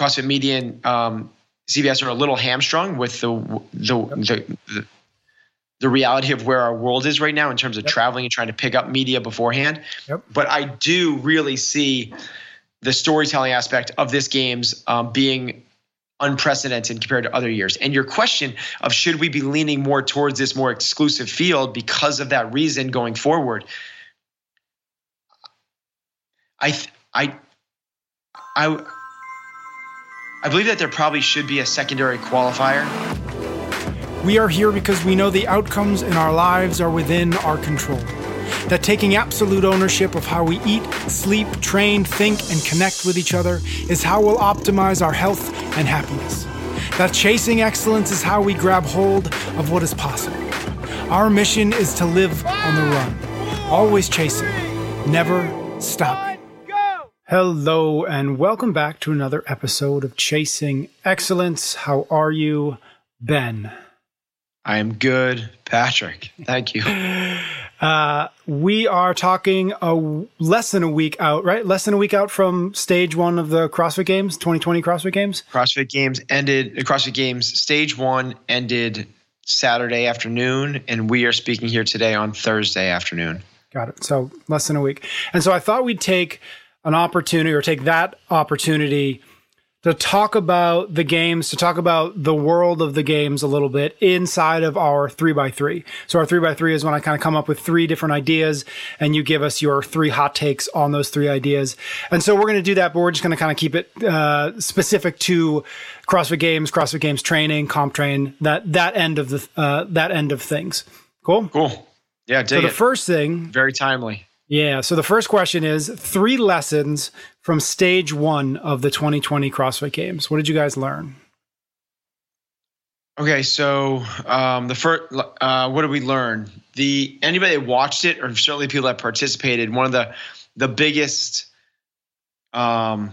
CrossFit Media and um, CBS are a little hamstrung with the the, yep. the, the the reality of where our world is right now in terms of yep. traveling and trying to pick up media beforehand. Yep. But I do really see the storytelling aspect of this games um, being unprecedented compared to other years. And your question of should we be leaning more towards this more exclusive field because of that reason going forward? I I I I believe that there probably should be a secondary qualifier we are here because we know the outcomes in our lives are within our control. That taking absolute ownership of how we eat, sleep, train, think, and connect with each other is how we'll optimize our health and happiness. That chasing excellence is how we grab hold of what is possible. Our mission is to live on the run, always chasing, never stopping. Hello, and welcome back to another episode of Chasing Excellence. How are you, Ben? I am good, Patrick. Thank you. Uh, we are talking a less than a week out, right? Less than a week out from stage one of the CrossFit Games, 2020 CrossFit Games. CrossFit Games ended. CrossFit Games stage one ended Saturday afternoon, and we are speaking here today on Thursday afternoon. Got it. So less than a week, and so I thought we'd take an opportunity or take that opportunity to talk about the games, to talk about the world of the games a little bit inside of our three by three. So our three by three is when I kind of come up with three different ideas and you give us your three hot takes on those three ideas. And so we're going to do that, but we're just going to kind of keep it uh, specific to CrossFit Games, CrossFit Games training, CompTrain, that that end of the uh, that end of things. Cool. Cool. Yeah. so the it. first thing, very timely. Yeah. So the first question is three lessons from stage one of the 2020 CrossFit Games. What did you guys learn? Okay, so um, the first, uh, what did we learn? The anybody that watched it, or certainly people that participated, one of the the biggest um,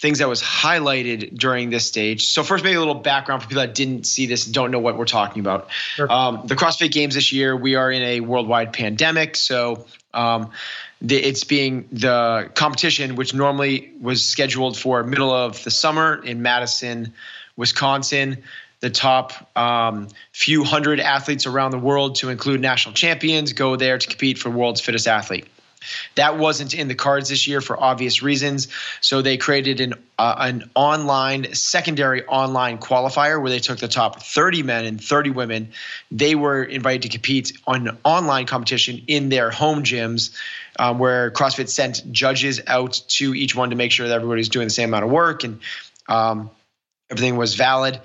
things that was highlighted during this stage. So first, maybe a little background for people that didn't see this and don't know what we're talking about. Sure. Um, the CrossFit Games this year, we are in a worldwide pandemic, so um, the, it's being the competition, which normally was scheduled for middle of the summer in Madison, Wisconsin. The top um, few hundred athletes around the world, to include national champions, go there to compete for world's fittest athlete. That wasn't in the cards this year for obvious reasons. So they created an uh, an online secondary online qualifier where they took the top 30 men and 30 women. They were invited to compete on an online competition in their home gyms. Um, where CrossFit sent judges out to each one to make sure that everybody's doing the same amount of work and um, everything was valid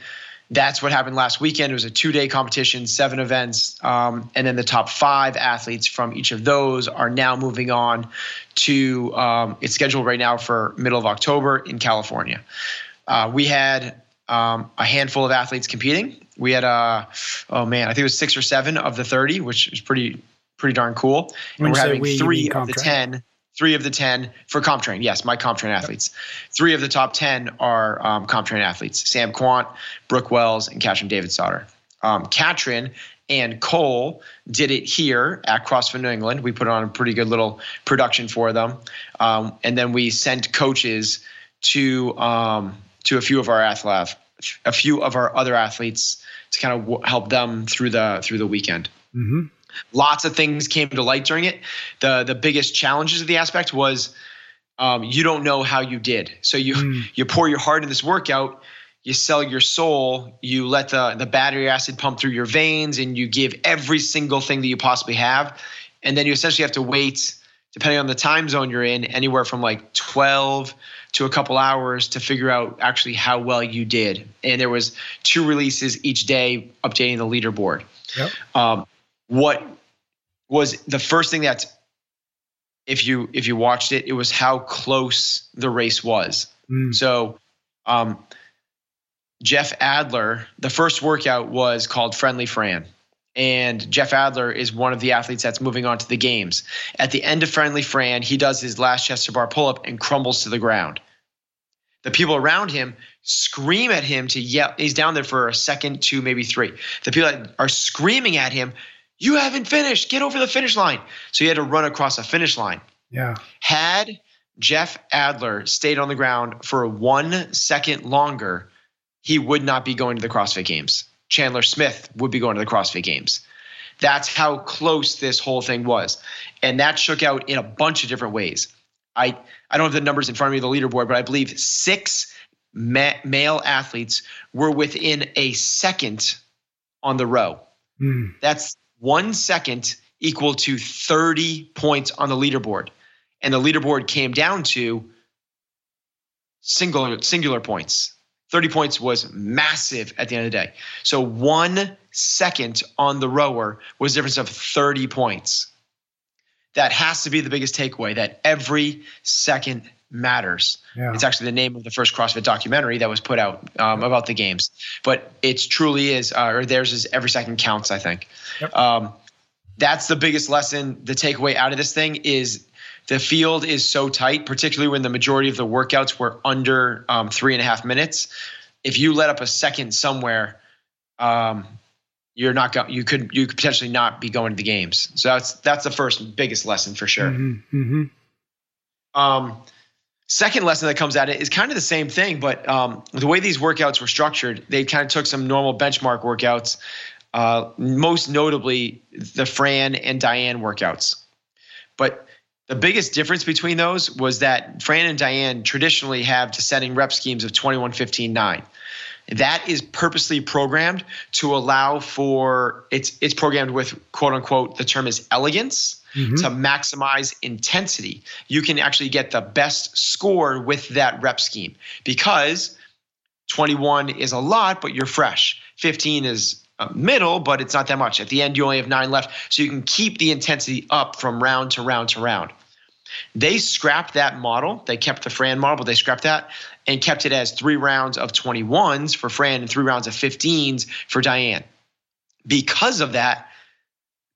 that's what happened last weekend. It was a two day competition, seven events. Um, and then the top five athletes from each of those are now moving on to um, it's scheduled right now for middle of October in California. Uh, we had um, a handful of athletes competing. We had, uh, oh man, I think it was six or seven of the 30, which is pretty, pretty darn cool. And we're having we, three of the 10 Three of the 10 for CompTrain. Yes, my CompTrain athletes. Three of the top 10 are um, CompTrain athletes Sam Kwant, Brooke Wells, and Katrin Davidsdottir. Um, Katrin and Cole did it here at CrossFit New England. We put on a pretty good little production for them. Um, and then we sent coaches to um, to a few of our athletes, a few of our other athletes to kind of w- help them through the through the weekend. Mm-hmm. Lots of things came to light during it. The the biggest challenges of the aspect was um, you don't know how you did. So you mm. you pour your heart in this workout, you sell your soul, you let the the battery acid pump through your veins, and you give every single thing that you possibly have, and then you essentially have to wait, depending on the time zone you're in, anywhere from like 12 to a couple hours to figure out actually how well you did. And there was two releases each day updating the leaderboard. Yep. Um, what was the first thing that if you if you watched it, it was how close the race was. Mm. So um, Jeff Adler, the first workout was called Friendly Fran. And Jeff Adler is one of the athletes that's moving on to the games. At the end of Friendly Fran, he does his last chest to bar pull up and crumbles to the ground. The people around him scream at him to yell. He's down there for a second, two, maybe three. The people that are screaming at him you haven't finished. Get over the finish line. So you had to run across a finish line. Yeah. Had Jeff Adler stayed on the ground for one second longer, he would not be going to the CrossFit Games. Chandler Smith would be going to the CrossFit Games. That's how close this whole thing was. And that shook out in a bunch of different ways. I, I don't have the numbers in front of me, the leaderboard, but I believe six ma- male athletes were within a second on the row. Mm. That's one second equal to 30 points on the leaderboard. And the leaderboard came down to singular, singular points. 30 points was massive at the end of the day. So one second on the rower was a difference of 30 points. That has to be the biggest takeaway that every second matters. Yeah. It's actually the name of the first CrossFit documentary that was put out um, about the games. But it truly is, uh, or theirs is every second counts, I think. Yep. Um, that's the biggest lesson. The takeaway out of this thing is the field is so tight, particularly when the majority of the workouts were under um, three and a half minutes. If you let up a second somewhere, um, you're not going. You could you could potentially not be going to the games. So that's that's the first biggest lesson for sure. Mm-hmm, mm-hmm. Um, second lesson that comes at it is kind of the same thing, but um, the way these workouts were structured, they kind of took some normal benchmark workouts, uh, most notably the Fran and Diane workouts. But the biggest difference between those was that Fran and Diane traditionally have descending rep schemes of 21, 15, 9. That is purposely programmed to allow for it's it's programmed with quote unquote the term is elegance mm-hmm. to maximize intensity. You can actually get the best score with that rep scheme because 21 is a lot, but you're fresh. 15 is middle, but it's not that much. At the end, you only have nine left. So you can keep the intensity up from round to round to round. They scrapped that model. They kept the Fran model, but they scrapped that and kept it as three rounds of 21s for Fran and three rounds of 15s for Diane. Because of that,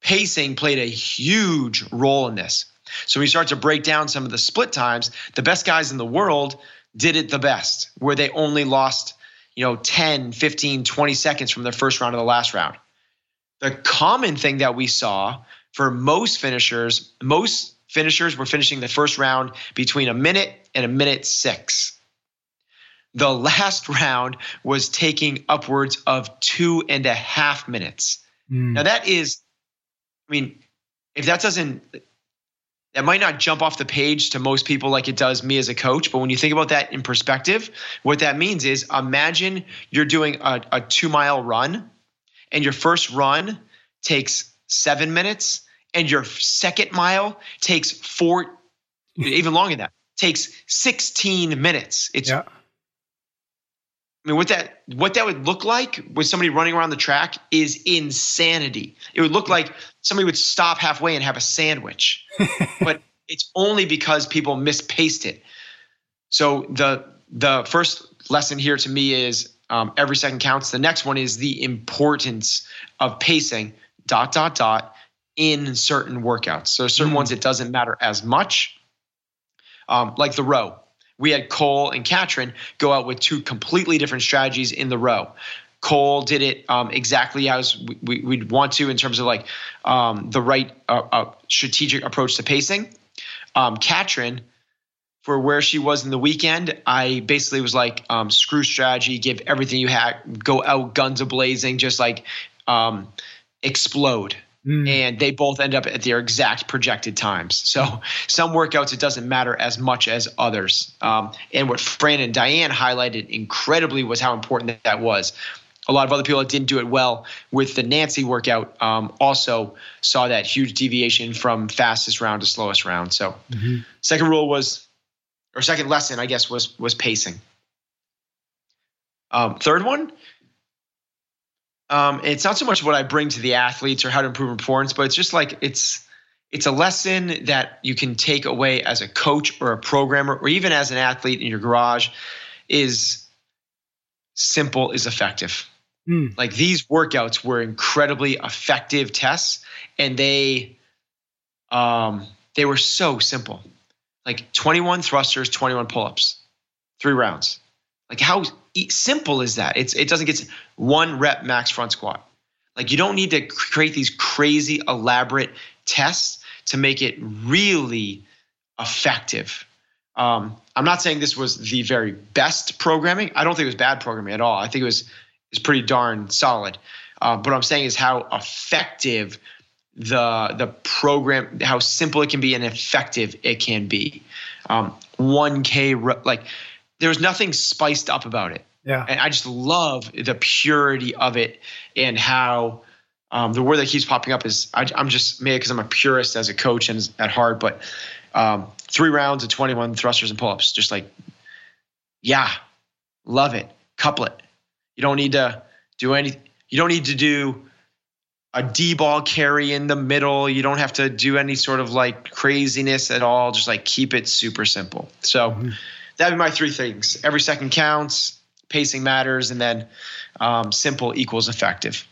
pacing played a huge role in this. So when you start to break down some of the split times, the best guys in the world did it the best, where they only lost, you know, 10, 15, 20 seconds from the first round to the last round. The common thing that we saw for most finishers, most finishers were finishing the first round between a minute and a minute six. The last round was taking upwards of two and a half minutes. Mm. Now, that is, mean, if that doesn't, that might not jump off the page to most people like it does me as a coach. But when you think about that in perspective, what that means is imagine you're doing a, a two mile run and your first run takes seven minutes and your second mile takes four, even longer than that, takes 16 minutes. It's, yeah. I mean, what that what that would look like with somebody running around the track is insanity. It would look like somebody would stop halfway and have a sandwich, but it's only because people mispaced it. So the the first lesson here to me is um, every second counts. The next one is the importance of pacing. Dot dot dot in certain workouts. So certain mm ones it doesn't matter as much, um, like the row. We had Cole and Katrin go out with two completely different strategies in the row. Cole did it um, exactly as we, would want to in terms of like um, the right uh, uh, strategic approach to pacing. Um, Katrin, for where she was in the weekend, I basically was like, um, screw strategy, give everything you had, go out guns a blazing, just like um, explode. Mm. And they both end up at their exact projected times. So some workouts it doesn't matter as much as others. Um, and what Fran and Diane highlighted incredibly was how important that, was. A lot of other people that didn't do it well with the Nancy workout um, also saw that huge deviation from fastest round to slowest round. So mm-hmm. second rule was, or second lesson, I guess, was was pacing. Um, third one um, it's not so much what I bring to the athletes or how to improve performance, but it's just like it's it's a lesson that you can take away as a coach or a programmer or even as an athlete in your garage is simple is effective. Mm. Like these workouts were incredibly effective tests and they um they were so simple. Like 21 thrusters, 21 pull-ups, 3 rounds. Like how simple is that? It's it doesn't get one rep max front squat. Like you don't need to create these crazy elaborate tests to make it really effective. Um, I'm not saying this was the very best programming. I don't think it was bad programming at all. I think it was is pretty darn solid. Uh, but what I'm saying is how effective the the program, how simple it can be and effective it can be. Um, 1K like there's nothing spiced up about it. Yeah, and I just love the purity of it and how. Um, the word that keeps popping up is I, am just maybe because I'm a purist as a coach and at heart, but um, three rounds of 21 thrusters and pull-ups. Just like, yeah, love it. Couple it. You don't need to do any. You don't need to do a D ball carry in the middle. You don't have to do any sort of like craziness at all. Just like keep it super simple. So mm-hmm. That'd be my three things. Every second counts. Pacing matters, and then um, simple equals effective.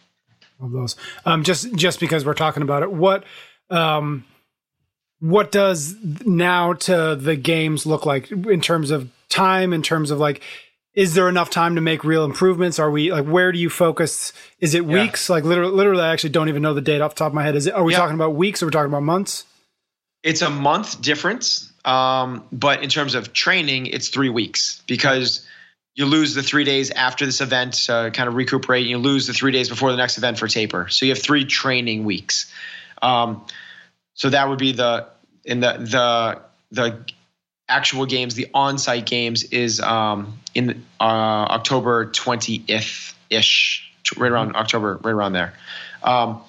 Of those, um, just just because we're talking about it, what um, what does now to the games look like in terms of time in terms of like is there enough time to make real improvements are we like where do you focus is it yeah. weeks like literally, literally i actually don't even know the date off the top of my head is it are we yeah. talking about weeks or we're talking about months it's a month difference um, but in terms of training it's three weeks because you lose the three days after this event to kind of recuperate you lose the three days before the next event for taper so you have three training weeks um, so that would be the in the the the actual games, the on-site games is um, in uh, October 20th ish, right around October, right around there. Um,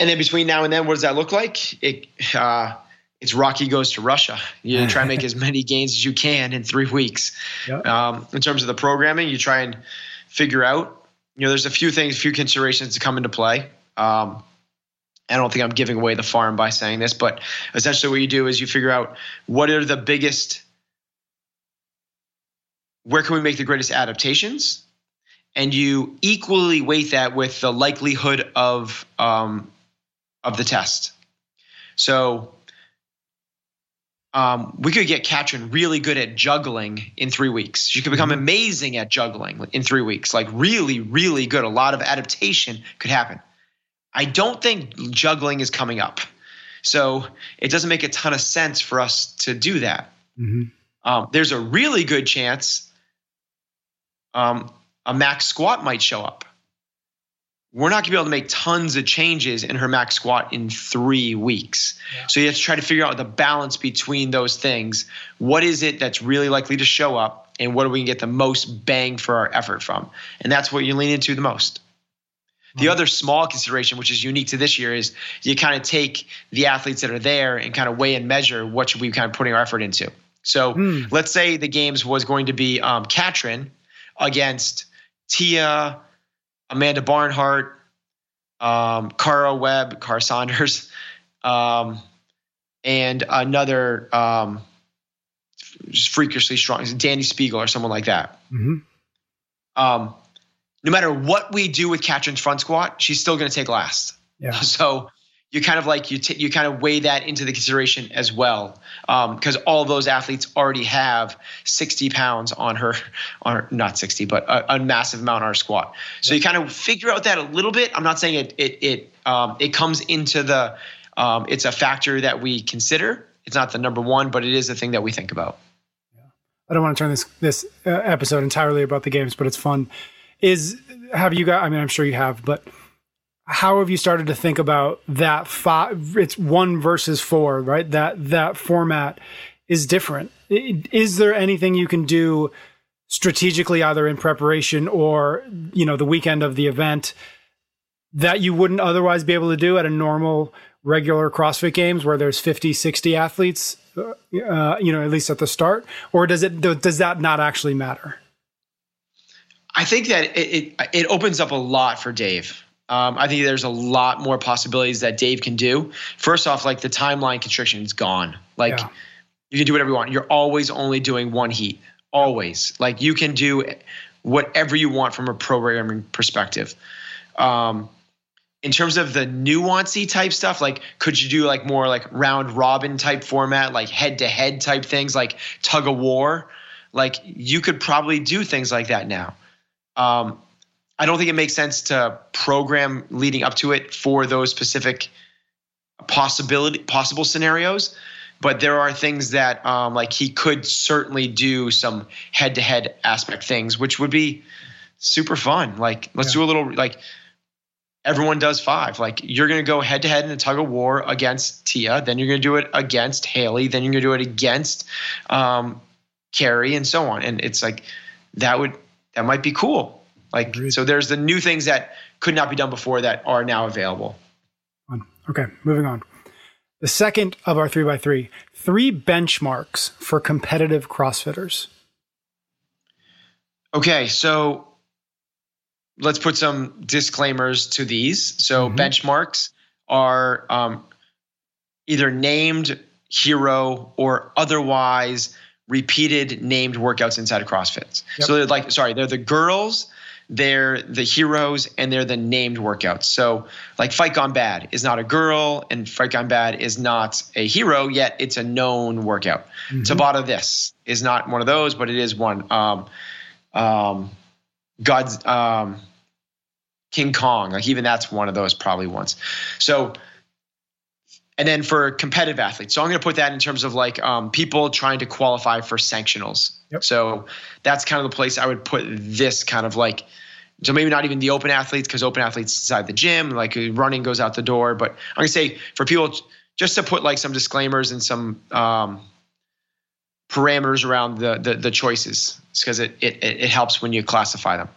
and then between now and then, what does that look like? It uh, it's Rocky goes to Russia. You try and make as many gains as you can in three weeks. Yep. Um, in terms of the programming, you try and figure out. You know, there's a few things, a few considerations to come into play. Um, I don't think I'm giving away the farm by saying this, but essentially what you do is you figure out what are the biggest, where can we make the greatest adaptations? And you equally weight that with the likelihood of um, of the test. So um, we could get Katrin really good at juggling in three weeks. She could become mm-hmm. amazing at juggling in three weeks, like really, really good. A lot of adaptation could happen. I don't think juggling is coming up. So it doesn't make a ton of sense for us to do that. Mm-hmm. Um, there's a really good chance um, a max squat might show up. We're not going to be able to make tons of changes in her max squat in three weeks. Yeah. So you have to try to figure out the balance between those things. What is it that's really likely to show up, and what do we gonna get the most bang for our effort from? And that's what you lean into the most. The other small consideration, which is unique to this year, is you kind of take the athletes that are there and kind of weigh and measure what should we kind of putting our effort into. So mm. let's say the games was going to be um, Katrin against Tia, Amanda Barnhart, um, Kara Webb, Kara Saunders, um, and another um, freakishly strong, Dani Speegle or someone like that. Mm-hmm. Um, no matter what we do with Katrin's front squat, she's still going to take last. Yeah. So you kind of like you t- you kind of weigh that into the consideration as well, because um, all those athletes already have 60 pounds on her, on her, not 60, but a, a massive amount on her squat. So yeah. you kind of figure out that a little bit. I'm not saying it it it um, it comes into the um, it's a factor that we consider. It's not the number one, but it is a thing that we think about. yeah. I don't want to turn this this uh, episode entirely about the games, but it's fun is have you got? I mean, I'm sure you have, but how have you started to think about that five? It's one versus four, right? That that format is different. Is there anything you can do strategically, either in preparation or you know the weekend of the event, that you wouldn't otherwise be able to do at a normal regular CrossFit games where there's 50, 60 athletes, uh, you know, at least at the start, or does it does that not actually matter? I think that it, it, it opens up a lot for Dave. Um, I think there's a lot more possibilities that Dave can do. First off, like the timeline constriction is gone. Like yeah. you can do whatever you want. You're always only doing one heat. Always. Like you can do whatever you want from a programming perspective. Um, in terms of the nuancy type stuff, like could you do like more like round robin type format, like head to head type things, like tug of war? Like you could probably do things like that now. Um, I don't think it makes sense to program leading up to it for those specific possibility possible scenarios but there are things that um, like he could certainly do some head-to-head aspect things, which would be super fun. Like let's yeah. do a little like everyone does five. Like you're going to go head to head in a tug of war against Tia, then you're going to do it against Haley, then you're going to do it against um, Kari, and so on. And it's like that would that might be cool. Like Agreed. so, there's the new things that could not be done before that are now available. Okay, moving on. The second of our three by three, three benchmarks for competitive CrossFitters. Okay, so let's put some disclaimers to these. So mm-hmm. benchmarks are um, either named hero or otherwise repeated named workouts inside of CrossFit. Yep. So they're like, sorry, they're the girls, they're the heroes, and they're the named workouts. So like Fight Gone Bad is not a girl, and Fight Gone Bad is not a hero, yet it's a known workout. mm hmm Tabata This is not one of those, but it is one. Um, um, God's um, King Kong, like even that's one of those probably ones. So, and then for competitive athletes, so I'm going to put that in terms of like um, people trying to qualify for sanctionals. Yep. So that's kind of the place I would put this kind of like. So maybe not even the open athletes because open athletes inside the gym, like running goes out the door. But I'm gonna say for people just to put like some disclaimers and some um, parameters around the the, the choices because it, it it helps when you classify them.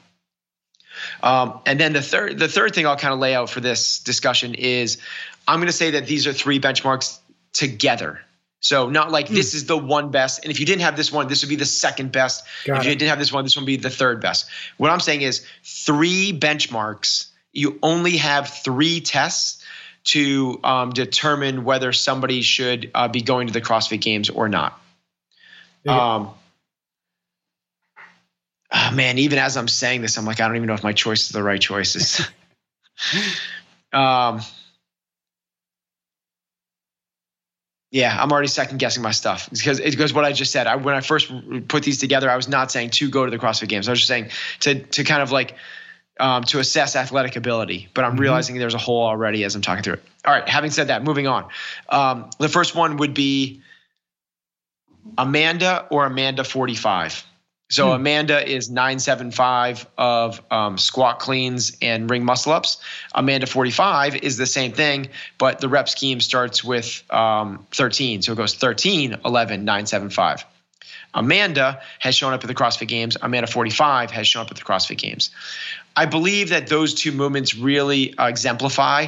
Um, and then the third the third thing I'll kind of lay out for this discussion is I'm to say that these are three benchmarks together. So not like mm. this is the one best, and if you didn't have this one, this would be the second best. Got if it. you didn't have this one, this one would be the third best. What I'm saying is three benchmarks. You only have three tests to um, determine whether somebody should uh, be going to the CrossFit Games or not. Yeah. Um, oh man, even as I'm saying this, I'm like, I don't even know if my choice is the right choices. um, yeah, I'm already second guessing my stuff because it goes what I just said. I, when I first put these together, I was not saying to go to the CrossFit Games. I was just saying to to kind of like um, to assess athletic ability. But I'm mm-hmm. realizing there's a hole already as I'm talking through it. All right. Having said that, moving on. Um, the first one would be Amanda or Amanda 45. So hmm. Amanda is 975 of um, squat cleans and ring muscle ups. Amanda 45 is the same thing, but the rep scheme starts with um, 13. So it goes 13, 11, 975. Amanda has shown up at the CrossFit Games. Amanda 45 has shown up at the CrossFit Games. I believe that those two movements really uh, exemplify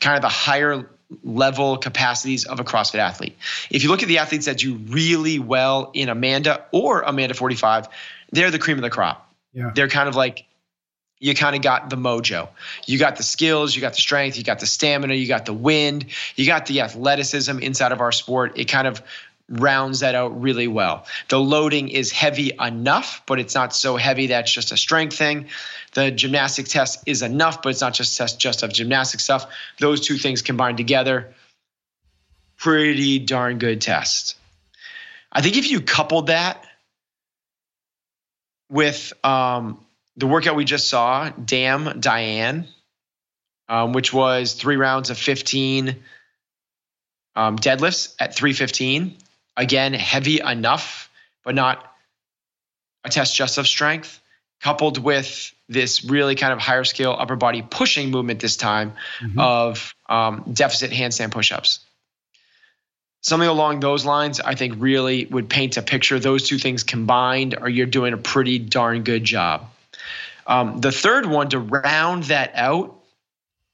kind of the higher level capacities of a CrossFit athlete. If you look at the athletes that do really well in Amanda or Amanda 45, they're the cream of the crop. Yeah. They're kind of like you kind of got the mojo. You got the skills, you got the strength, you got the stamina, you got the wind, you got the athleticism inside of our sport. It kind of rounds that out really well. The loading is heavy enough, but it's not so heavy that's just a strength thing. The gymnastic test is enough, but it's not just test just of gymnastic stuff. Those two things combined together, pretty darn good test. I think if you coupled that with um, the workout we just saw, Damn Diane, um, which was three rounds of 15 um, deadlifts at 315. Again, heavy enough, but not a test just of strength coupled with this really kind of higher scale upper body pushing movement this time mm-hmm. of um, deficit handstand pushups. Something along those lines, I think, really would paint a picture. Those two things combined, or you're doing a pretty darn good job. Um, the third one, to round that out,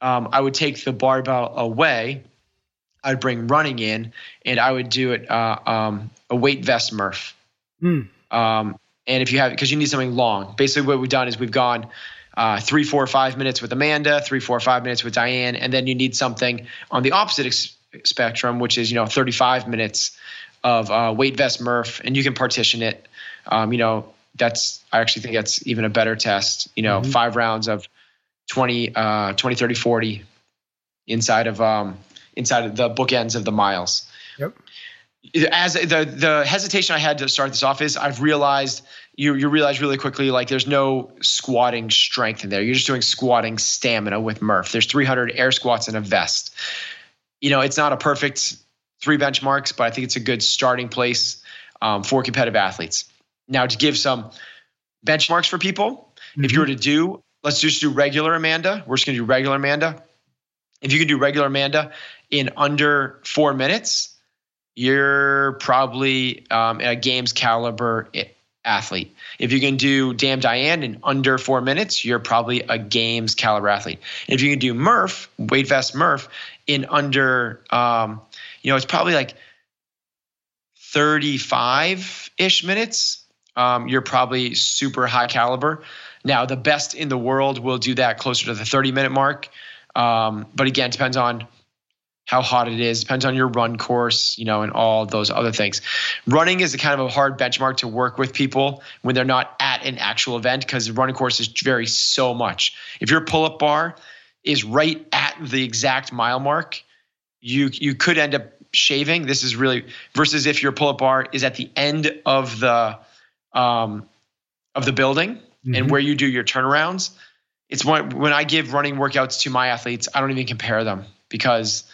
um, I would take the barbell away. I'd bring running in, and I would do it uh, um, a weight vest Murph. Mm. Um, and if you have, because you need something long. Basically, what we've done is we've gone uh, three, four, five minutes with Amanda, three, four, five minutes with Diane, and then you need something on the opposite ex- spectrum, which is you know 35 minutes of uh, weight vest Murph, and you can partition it. Um, you know, that's I actually think that's even a better test. You know, mm-hmm. five rounds of 20, uh, 20, 30, 40 inside of um, inside of the bookends of the miles. Yep as the the hesitation I had to start this off is I've realized you you realize really quickly like there's no squatting strength in there. You're just doing squatting stamina with Murph. There's 300 air squats in a vest. You know, it's not a perfect three benchmarks, but I think it's a good starting place um, for competitive athletes. Now, to give some benchmarks for people, mm-hmm. if you were to do, let's just do regular Amanda. We're just going to do regular Amanda. If you can do regular Amanda in under four minutes, you're probably um, a games caliber athlete. If you can do Damn Diane in under four minutes, you're probably a games caliber athlete. If you can do Murph, weight vest Murph, in under, um, you know, it's probably like 35 ish minutes, um, you're probably super high caliber. Now, the best in the world will do that closer to the 30 minute mark. Um, but again, depends on how hot it is, depends on your run course, you know, and all those other things. Running is a kind of a hard benchmark to work with people when they're not at an actual event because the running courses vary so much. If your pull up bar is right at the exact mile mark, you you could end up shaving. This is really versus if your pull up bar is at the end of the um, of the building mm-hmm. and where you do your turnarounds. It's when when I give running workouts to my athletes, I don't even compare them because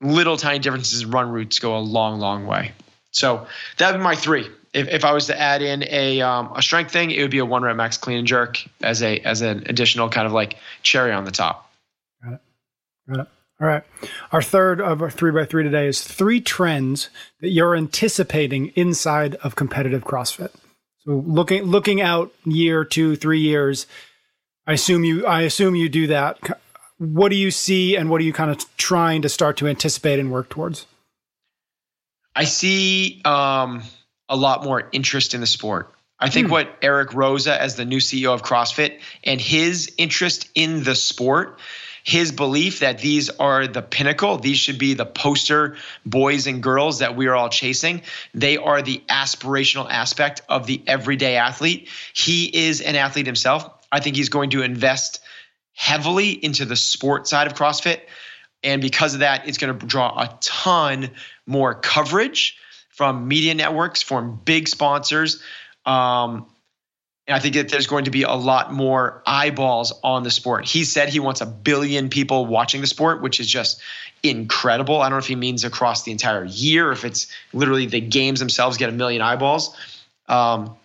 little tiny differences in run routes go a long, long way. So that would be my three. If, if I was to add in a um, a strength thing, it would be a one rep max clean and jerk as a as an additional kind of like cherry on the top. Got it. Got it. All right. Our third of our three by three today is three trends that you're anticipating inside of competitive CrossFit. So looking looking out year, two, three years, I assume you I assume you do that what do you see and what are you kind of trying to start to anticipate and work towards? I see um, a lot more interest in the sport. I think hmm. what Eric Roza, as the new CEO of CrossFit, and his interest in the sport, his belief that these are the pinnacle, these should be the poster boys and girls that we are all chasing. They are the aspirational aspect of the everyday athlete. He is an athlete himself. I think he's going to invest heavily into the sport side of CrossFit. And because of that, it's going to draw a ton more coverage from media networks, from big sponsors. Um, and I think that there's going to be a lot more eyeballs on the sport. He said he wants a billion people watching the sport, which is just incredible. I don't know if he means across the entire year, if it's literally the games themselves get a million eyeballs. Um,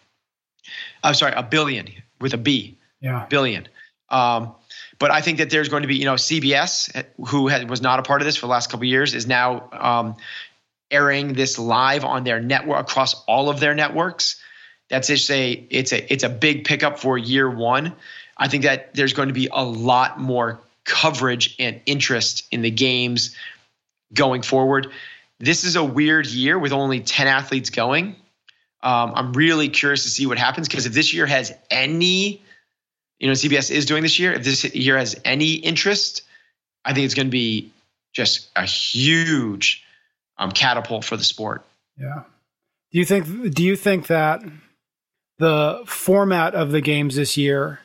I'm sorry, a billion with a B. Yeah. Billion. Um, but I think that there's going to be, you know, CBS, who had, was not a part of this for the last couple years, is now um, airing this live on their network across all of their networks. That's just a it's a it's a big pickup for year one. I think that there's going to be a lot more coverage and interest in the games going forward. This is a weird year with only 10 athletes going. Um, I'm really curious to see what happens because if this year has any you know CBS is doing this year, if this year has any interest, I think it's going to be just a huge um, catapult for the sport. Yeah. Do you think? Do you think that the format of the games this year,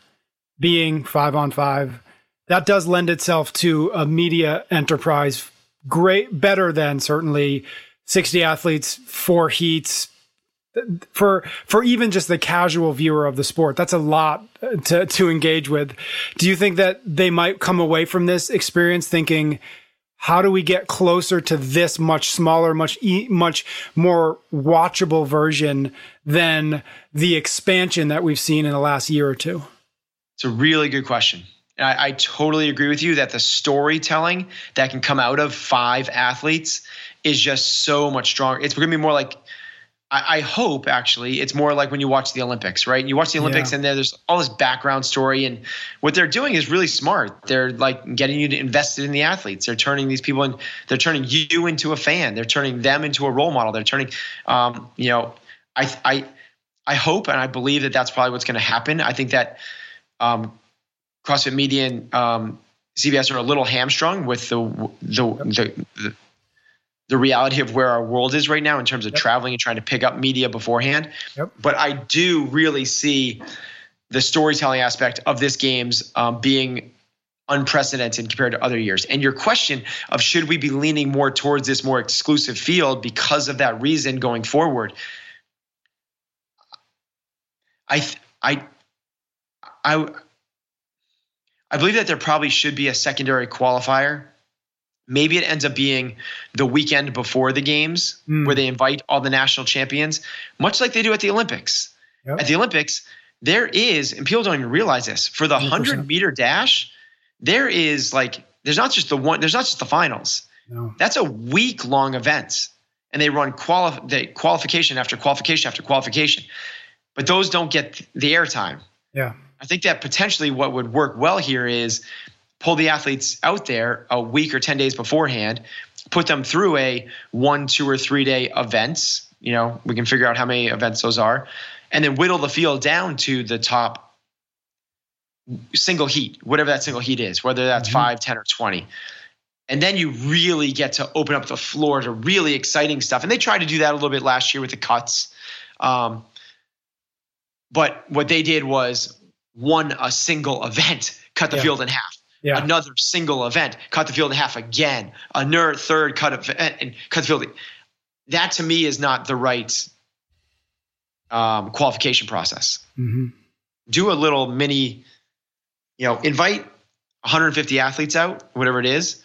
being five on five, that does lend itself to a media enterprise great, better than certainly sixty athletes, four heats, for for even just the casual viewer of the sport that's a lot uh, to to engage with. Do you think that they might come away from this experience thinking how do we get closer to this much smaller much much more watchable version than the expansion that we've seen in the last year or two? It's a really good question. I, I totally agree with you that the storytelling that can come out of five athletes is just so much stronger. It's going to be more like I, I, hope actually it's more like when you watch the Olympics, right? You watch the Olympics yeah. and there's all this background story, and what they're doing is really smart. They're like getting you to invest in the athletes. They're turning these people in. They're turning you into a fan. They're turning them into a role model. They're turning, um, you know, I I I hope and I believe that that's probably what's going to happen. I think that um, CrossFit Media and um, CBS are a little hamstrung with the the, the, the the reality of where our world is right now in terms of yep. traveling and trying to pick up media beforehand. Yep. But I do really see the storytelling aspect of this game's um, being unprecedented compared to other years. And your question of should we be leaning more towards this more exclusive field because of that reason going forward? I I I I believe that there probably should be a secondary qualifier maybe it ends up being the weekend before the games Mm. where they invite all the national champions, much like they do at the Olympics. Yep. At the Olympics, there is, and people don't even realize this, for the 100%. 100 meter dash, there is like, there's not just the one, there's not just the finals. No. That's a week long event. And they run quali- the qualification after qualification after qualification. But those don't get the airtime. Yeah. I think that potentially what would work well here is pull the athletes out there a week or 10 days beforehand, put them through a one, two, or three day events. You know, we can figure out how many events those are, and then whittle the field down to the top single heat, whatever that single heat is, whether that's Mhm. five, 10, or 20. And then you really get to open up the floor to really exciting stuff. And they tried to do that a little bit last year with the cuts. Um, but what they did was won a single event, cut the Yeah. field in half. Yeah. Another single event, cut the field in half again. Another third cut of and cut the field. That to me is not the right um, qualification process. hmm Do a little mini, you know, invite 150 athletes out, whatever it is.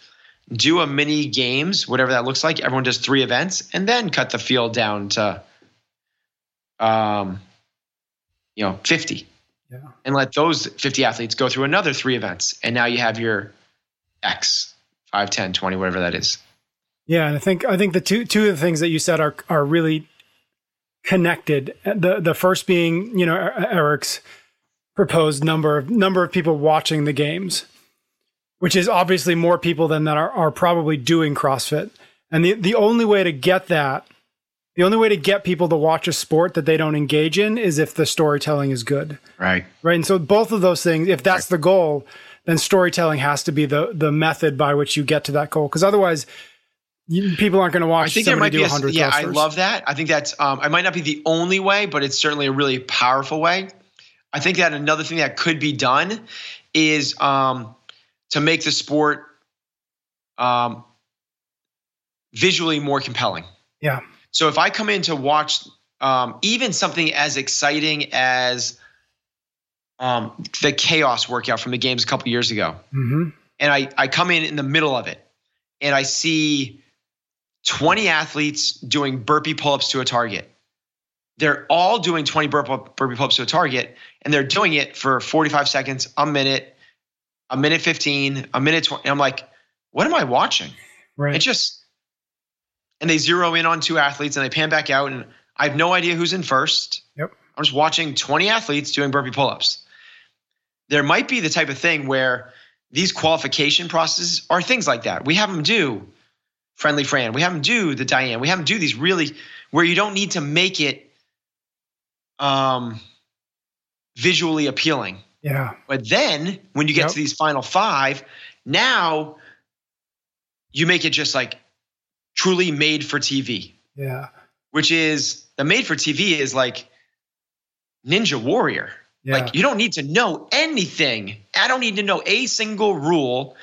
Do a mini games, whatever that looks like. Everyone does three events, and then cut the field down to, um, you know, 50 Yeah. and let those 50 athletes go through another three events. And now you have your X, 5, 10, 20, whatever that is. Yeah, and I think I think the two two of the things that you said are are really connected. The the first being, you know, Eric's proposed number of number of people watching the games, which is obviously more people than that are, are probably doing CrossFit. And the the only way to get that, the only way to get people to watch a sport that they don't engage in is if the storytelling is good. Right. Right. And so both of those things, if that's the goal, then storytelling has to be the the method by which you get to that goal. Because otherwise, you, people aren't going to watch I think there might be a, 100 yeah, I love that. I think that's um, I might not be the only way, but it's certainly a really powerful way. I think that another thing that could be done is um, to make the sport um, visually more compelling. Yeah. So if I come in to watch um, even something as exciting as um, the chaos workout from the games a couple years ago, hmm and I, I come in in the middle of it and I see 20 athletes doing burpee pull-ups to a target. They're all doing 20 burp, burpee pull-ups to a target and they're doing it for 45 seconds, a minute, a minute 15, a minute 20. And I'm like, what am I watching? Right. It just, and they zero in on two athletes and they pan back out and I have no idea who's in first. Yep. I'm just watching 20 athletes doing burpee pull-ups. There might be the type of thing where these qualification processes are things like that. We have them do friendly Fran. We have them do the Diane. We have them do these really where you don't need to make it um, visually appealing. yeah. But then when you get Yep. to these final five, now you make it just like truly made for TV, Yeah. which is the made for TV is like Ninja Warrior. Yeah. Like you don't need to know anything. I don't need to know a single rule.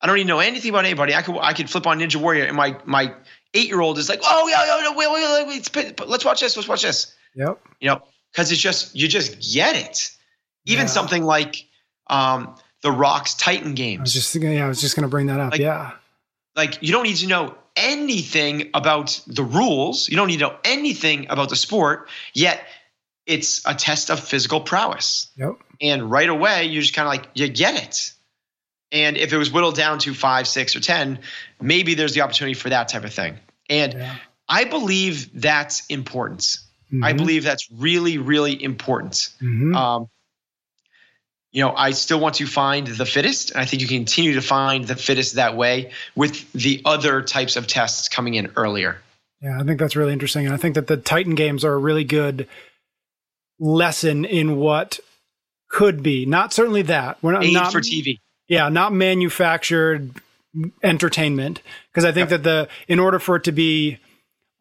I don't need to know anything about anybody. I could I could flip on Ninja Warrior and my my eight year old is like, oh yeah, yeah, wait, wait, wait, let's watch this, let's watch this. yep. You know, because it's just you just get it. Even Yeah. something like um, the Rock's Titan I was games. just thinking, yeah, I was just going to bring that up. Like- yeah. like you don't need to know anything about the rules. You don't need to know anything about the sport. Yet it's a test of physical prowess. Yep. and right away you're just kind of like you get it and if it was whittled down to five six or ten maybe there's the opportunity for that type of thing and Yeah. i believe that's important i Mhm. believe that's really really important Mhm. um, you know i still want to find the fittest and i think you can continue to find the fittest that way with the other types of tests coming in earlier Yeah, I think that's really interesting. And I think that the Titan games are a really good lesson in what could be. Not certainly that. We're not, made not for tv Yeah, not manufactured entertainment. Because I think that the in order for it to be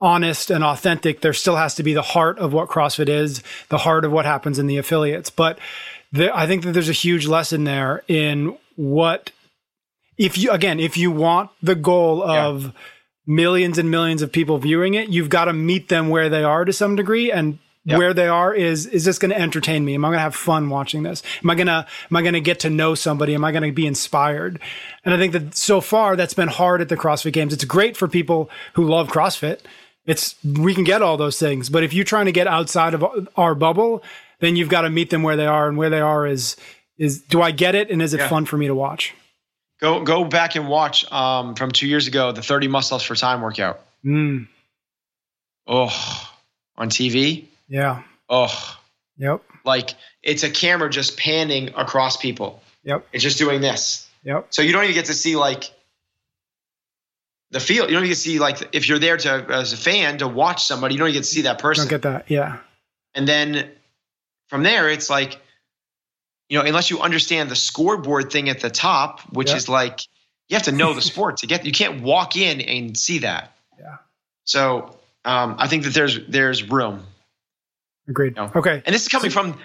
honest and authentic, there still has to be the heart of what CrossFit is, the heart of what happens in the affiliates. But the, I think that there's a huge lesson there in what if you again if you want the goal of millions and millions of people viewing it, you've got to meet them where they are to some degree and where they are is is this going to entertain me? Am I going to have fun watching this? Am I going to am I going to get to know somebody? Am I going to be inspired? And I think that so far that's been hard at the CrossFit Games. It's great for people who love CrossFit. It's we can get all those things, but if you're trying to get outside of our bubble, then you've got to meet them where they are, and where they are is is do I get it, and is it yeah. fun for me to watch? Go go back and watch um, from two years ago the 30 muscle ups for time workout. Mm. Oh, on TV. Yeah. Oh. Yep. Like it's a camera just panning across people. Yep. It's just doing this. Yep. So you don't even get to see like the field. You don't even get to see like if you're there to as a fan to watch somebody, you don't even get to see that person. Don't get that. Yeah. And then from there, it's like, you know, unless you understand the scoreboard thing at the top, which is like you have to know the sport to get. You can't walk in and see that. Yeah. So um, I think that there's there's room. Agreed. You know? Okay. And this is coming from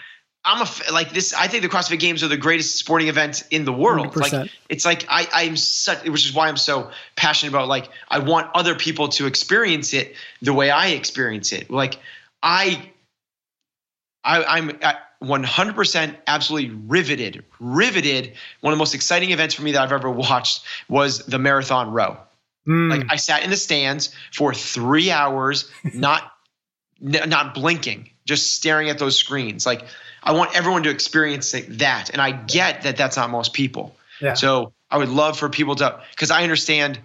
I'm a like this. I think the CrossFit Games are the greatest sporting event in the world. 100%. Like it's like I I'm such, which is why I'm so passionate about. Like I want other people to experience it the way I experience it. Like I, I I'm 100% absolutely riveted, riveted. One of the most exciting events for me that I've ever watched was the marathon row. Mm. Like I sat in the stands for three hours, not not blinking, just staring at those screens. Like I want everyone to experience that, and I get that that's not most people. Yeah. So I would love for people to, because I understand,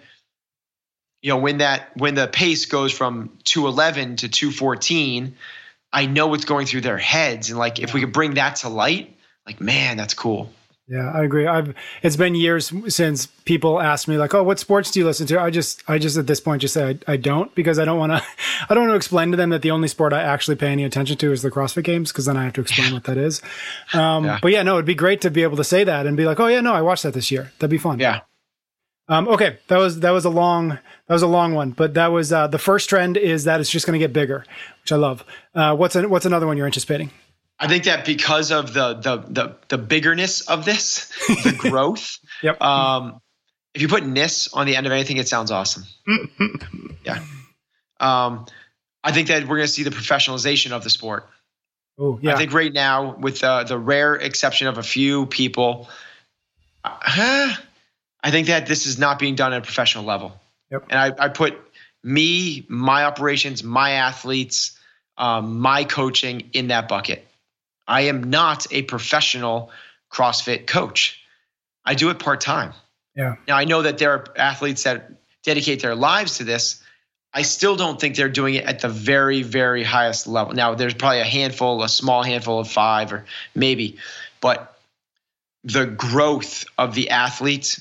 you know, when that when the pace goes from 211 to 214, I know what's going through their heads, and like if we could bring that to light, like man, that's cool. Yeah, I agree. I've it's been years since people asked me like, "Oh, what sports do you listen to?" I just I just at this point just say I, I don't because I don't want to I don't want to explain to them that the only sport I actually pay any attention to is the CrossFit Games because then I have to explain what that is. Um, yeah. But yeah, no, it'd be great to be able to say that and be like, "Oh yeah, no, I watched that this year." That'd be fun. Yeah. Um, okay, that was that was a long that was a long one, but that was uh, the first trend is that it's just going to get bigger, which I love. Uh, what's an, what's another one you're anticipating? I think that because of the the the, the biggerness of this, the growth. yep. Um, if you put "ness" on the end of anything, it sounds awesome. yeah. Um, I think that we're going to see the professionalization of the sport. Oh, yeah. I think right now, with uh, the rare exception of a few people, uh, I think that this is not being done at a professional level. Yep. And I, I put me, my operations, my athletes, um, my coaching in that bucket. I am not a professional CrossFit coach. I do it part time. Yeah. Now I know that there are athletes that dedicate their lives to this. I still don't think they're doing it at the very, very highest level. Now there's probably a handful, a small handful of five or maybe, but the growth of the athlete.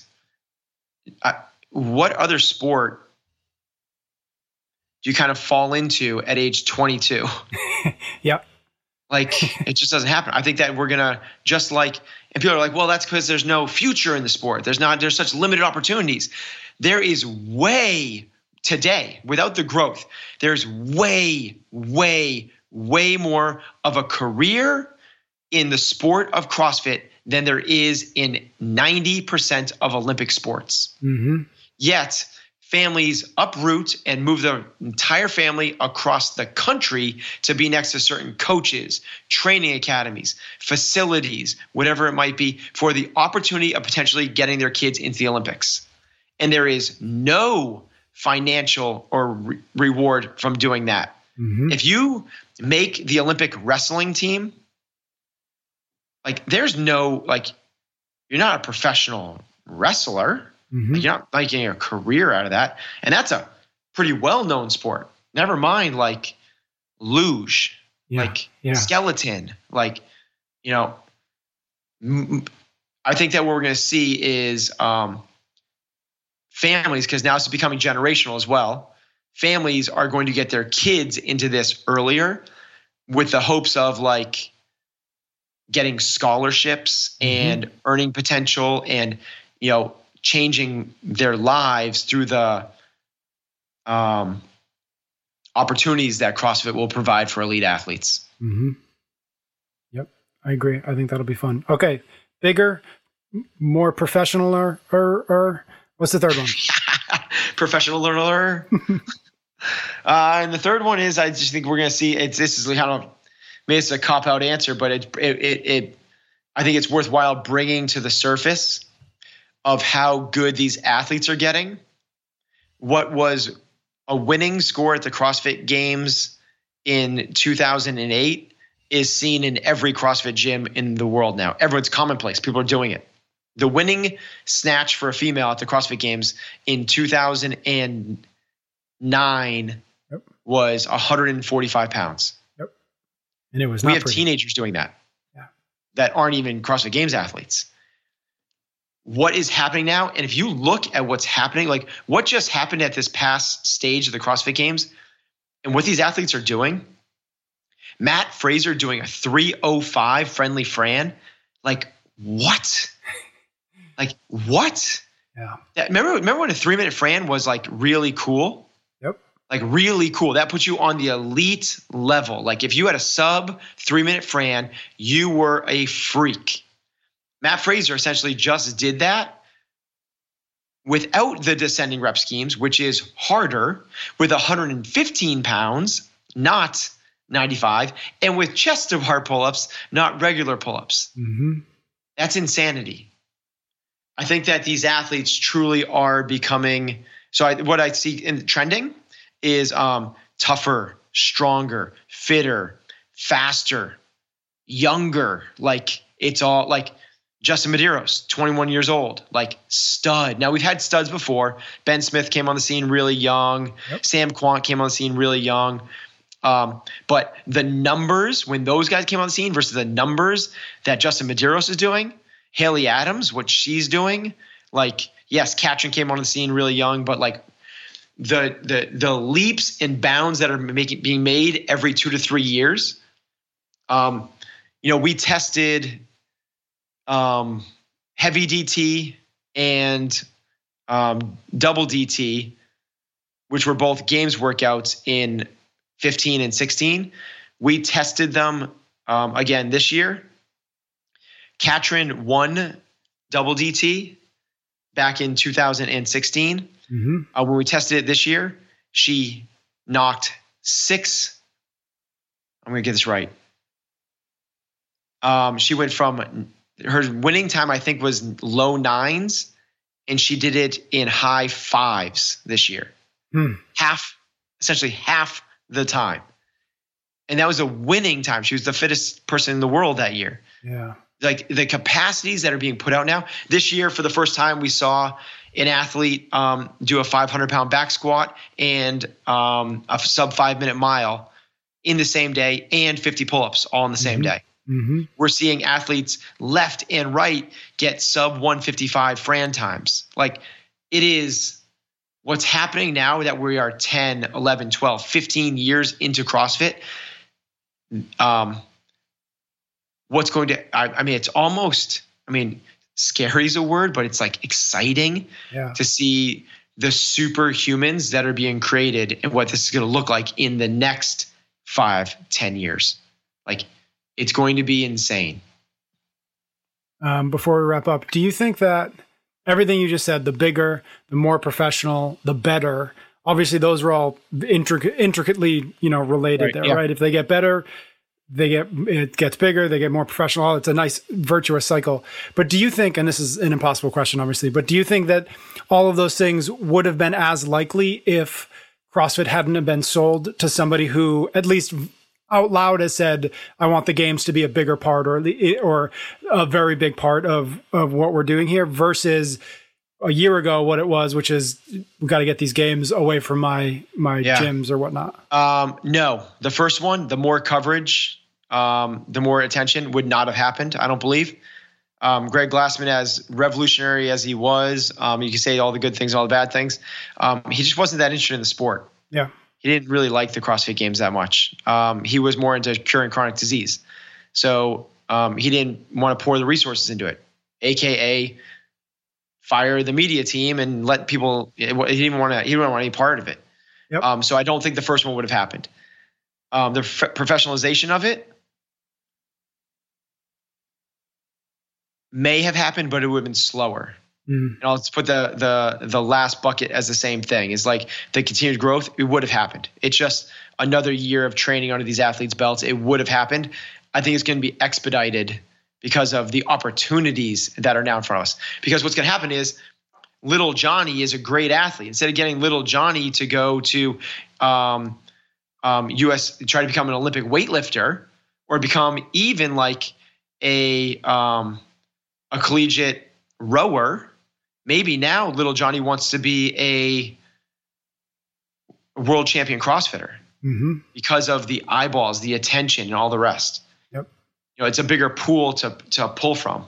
I, what other sport do you kind of fall into at age 22? yep. Like it just doesn't happen. I think that we're gonna just like, and people are like, well, that's because there's no future in the sport. There's not. There's such limited opportunities. There is way today without the growth. There's way, way, way more of a career in the sport of CrossFit than there is in 90% of Olympic sports. Mm-hmm. Yet families uproot and move their entire family across the country to be next to certain coaches, training academies, facilities, whatever it might be, for the opportunity of potentially getting their kids into the Olympics. And there is no financial or re- reward from doing that. Mm-hmm. If you make the Olympic wrestling team, like there's no like you're not a professional wrestler Mm-hmm. Like you're not making a career out of that. And that's a pretty well known sport. Never mind like luge, yeah. like yeah. skeleton, like, you know, I think that what we're going to see is um, families, because now it's becoming generational as well. Families are going to get their kids into this earlier with the hopes of like getting scholarships mm-hmm. and earning potential and, you know, changing their lives through the um, opportunities that CrossFit will provide for elite athletes. Mm-hmm. Yep, I agree. I think that'll be fun. Okay, bigger, more professional, or or, or what's the third one? professional learner. uh, and the third one is I just think we're going to see it's this is kind of maybe it's a cop out answer, but it, it, it, it, I think it's worthwhile bringing to the surface of how good these athletes are getting. What was a winning score at the CrossFit Games in 2008 is seen in every CrossFit gym in the world now. Everyone's commonplace. People are doing it. The winning snatch for a female at the CrossFit Games in 2009 yep. was 145 pounds. And it was we have pretty. teenagers doing that. Yeah. That aren't even CrossFit Games athletes. What is happening now? And if you look at what's happening, like what just happened at this past stage of the CrossFit Games, and what these athletes are doing, Matt Fraser doing a 305 friendly Fran, like what? Like what? Yeah. That, remember, remember when a three minute Fran was like really cool? Like really cool. That puts you on the elite level. Like if you had a sub three minute Fran, you were a freak. Matt Fraser essentially just did that without the descending rep schemes, which is harder with 115 pounds, not 95, and with chest to bar pull ups, not regular pull ups. Mm-hmm. That's insanity. I think that these athletes truly are becoming. So I, what I see in trending is um, tougher, stronger, fitter, faster, younger. Like it's all like Justin Medeiros, 21 years old, like stud. Now we've had studs before. Ben Smith came on the scene really young. Yep. Sam Kwant came on the scene really young. Um, but the numbers when those guys came on the scene versus the numbers that Justin Medeiros is doing, Haley Adams, what she's doing. Like, yes, Katrin came on the scene really young, but like the the the leaps and bounds that are making being made every two to three years. Um, you know, we tested um, heavy DT and um, double DT, which were both games workouts in 15 and 16. We tested them um, again this year Katrin won double DT back in 2016. Mm-hmm. Uh, when we tested it this year, she knocked six. I'm going to get this right. Um, she went from her winning time, I think, was low nines, and she did it in high fives this year. Hmm. Half, essentially half the time. And that was a winning time. She was the fittest person in the world that year. Yeah like the capacities that are being put out now. This year, for the first time, we saw an athlete um, do a 500 pound back squat and um, a sub five minute mile in the same day and 50 pull ups all in the same mm-hmm. day. Mm-hmm. We're seeing athletes left and right get sub 155 Fran times. Like it is what's happening now that we are 10, 11, 12, 15 years into CrossFit. Um, what's going to I, I, mean it's almost i mean scary is a word but it's like exciting yeah. to see the superhumans that are being created and what this is going to look like in the next five ten years like it's going to be insane um, before we wrap up do you think that everything you just said the bigger the more professional the better obviously those are all intric- intricately you know related right, there yeah. right if they get better they get it gets bigger they get more professional. It's a nice virtuous cycle. But do you think and this is an impossible question obviously but do you think that all of those things would have been as likely if crossfit hadn't been sold to somebody who at least out loud has said i want the games to be a bigger part or or a very big part of of what we're doing here versus a year ago what it was, which is we've got to get these games away from my my yeah. gyms or whatnot? Um, no, the first one, the more coverage, um, the more attention would not have happened. I don't believe. Um, Greg Glassman, as revolutionary as he was, um, you can say all the good things, all the bad things. Um, he just wasn't that interested in the sport. Yeah, he didn't really like the CrossFit Games that much. Um, he was more into curing chronic disease, so he didn't want to pour the resources into it, aka fire the media team and let people. He didn't want to. He didn't want any part of it. Yep. Um, so I don't think the first one would have happened. Um, the f- professionalization of it may have happened, but it would have been slower. Mm. And I'll put the the the last bucket as the same thing. Is like the continued growth. It would have happened. It's just another year of training under these athletes' belts. It would have happened. I think it's going to be expedited because of the opportunities that are now in front of us. Because what's going to happen is little Johnny is a great athlete. Instead of getting little Johnny to go to um, um, U.S. try to become an Olympic weightlifter or become even like a um, a collegiate rower, maybe now little Johnny wants to be a world champion CrossFitter mm-hmm. because of the eyeballs, the attention, and all the rest. You know, it's a bigger pool to to pull from.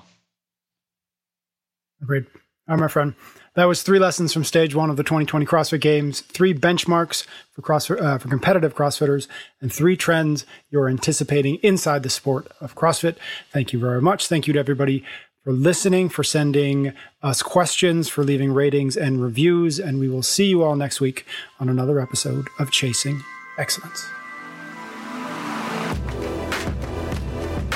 Agreed. All right, my friend. That was three lessons from stage one of the 2020 CrossFit Games, three benchmarks for cross uh, for competitive CrossFitters, and three trends you're anticipating inside the sport of CrossFit. Thank you very much. Thank you to everybody for listening, for sending us questions, for leaving ratings and reviews, and we will see you all next week on another episode of Chasing Excellence.